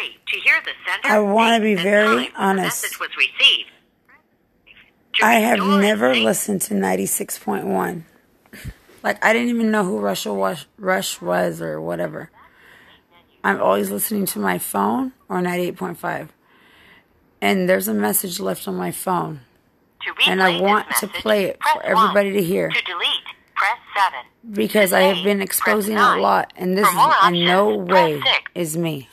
three. To hear the sender, I wanna be very time the honest. message was received. To I have never listened to 96.1. Like, I didn't even know who Russia was, Rush was or whatever. I'm always listening to my phone or 98.5. And there's a message left on my phone. To and I want to play it for everybody to hear. To delete, press seven. Because I have been exposing a lot. And this more in no way is me.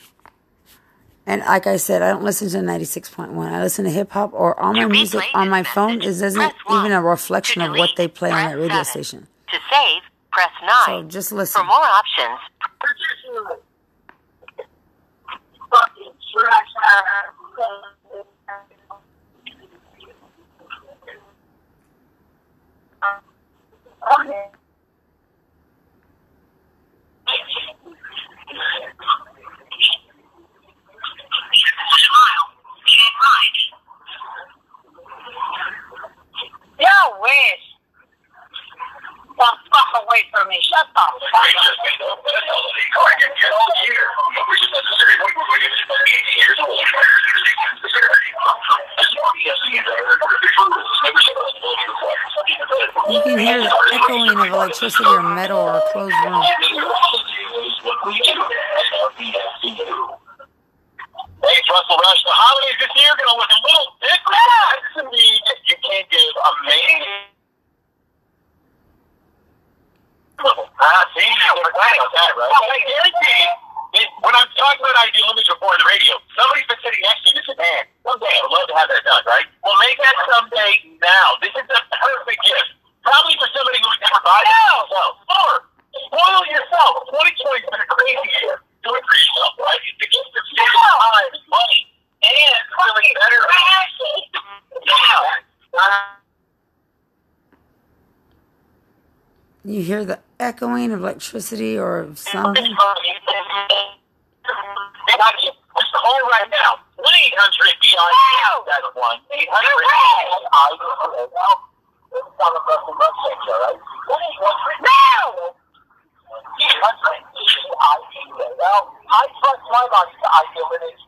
And like I said, I don't listen to 96.1. I listen to hip hop or all my music on my phone is isn't even a reflection To of what they play on that radio seven. station. To save, press nine. So just listen. For more options, Yeah, wish. The fuck away from me. Shut the fuck up. You can hear the echoing of electricity or metal or a closed room. Hey, Russell Rush. The holidays this year are going to look a little different. To me, you can't give a man. Ah, see, you're right about that, right? Well, I guarantee you, it- when I'm talking about ideal image before the radio, somebody's been sitting next to you and said, man, someday I would love to have that done, right? Well, make that someday now. This is the perfect gift. Probably for somebody who's never bought it themselves. Or spoil yourself. 2020 has been a crazy year. Do it for yourself, right? It's the gift of saving time and money and feeling better. Yeah. You hear the echoing of electricity or of something. Just call right now. 1 800 Beyond that one. 800 I It's on the Russell Rush Center, all right? 1 800 now! I trust my body to ideal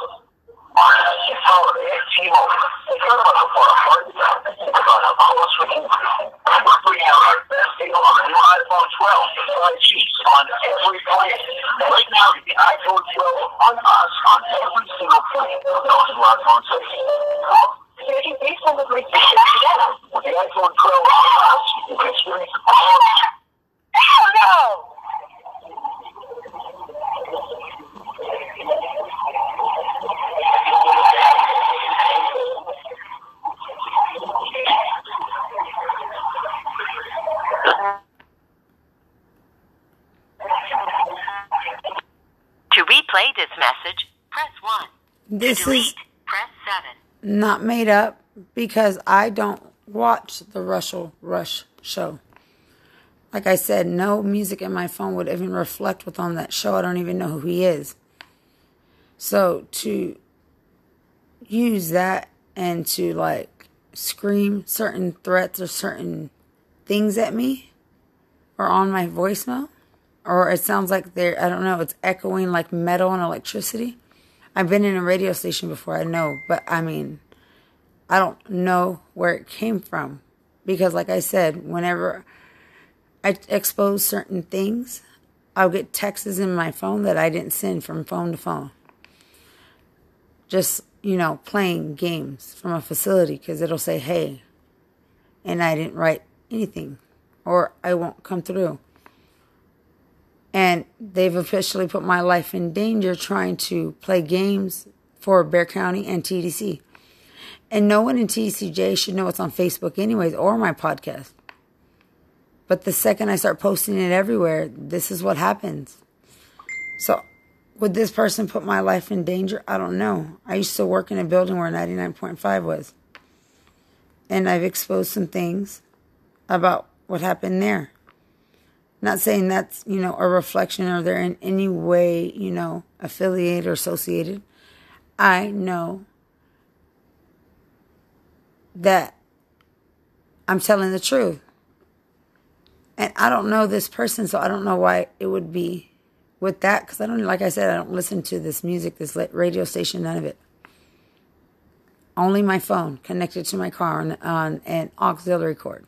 against You the can on the new iPhone 12 5G on every plan. Right now, the iPhone 12 on us on every single plan. Those are our phone With the iPhone 12 on us, you can experience all Hell no! to replay this message, press one. This to delete, is press seven. not made up because I don't watch the Russell Rush show. Like I said, no music in my phone would even reflect what's on that show. I don't even know who he is. So to use that and to like scream certain threats or certain things at me or on my voicemail, or it sounds like they're, I don't know, it's echoing like metal and electricity. I've been in a radio station before, I know, but I mean, I don't know where it came from. Because, like I said, whenever I expose certain things, I'll get texts in my phone that I didn't send from phone to phone. Just, you know, playing games from a facility because it'll say, hey, and I didn't write anything, or I won't come through. And they've officially put my life in danger trying to play games for Bexar County and TDC. And no one in TDCJ should know it's on Facebook, anyways, or my podcast. But the second I start posting it everywhere, this is what happens. So Would this person put my life in danger? I don't know. I used to work in a building where 99.5 was. And I've exposed some things about what happened there. Not saying that's, you know, a reflection or they're in any way, you know, affiliated or associated. I know that I'm telling the truth. And I don't know this person, so I don't know why it would be with that. Because I don't, like I said, I don't listen to this music, this radio station, none of it. Only my phone connected to my car on, on an auxiliary cord.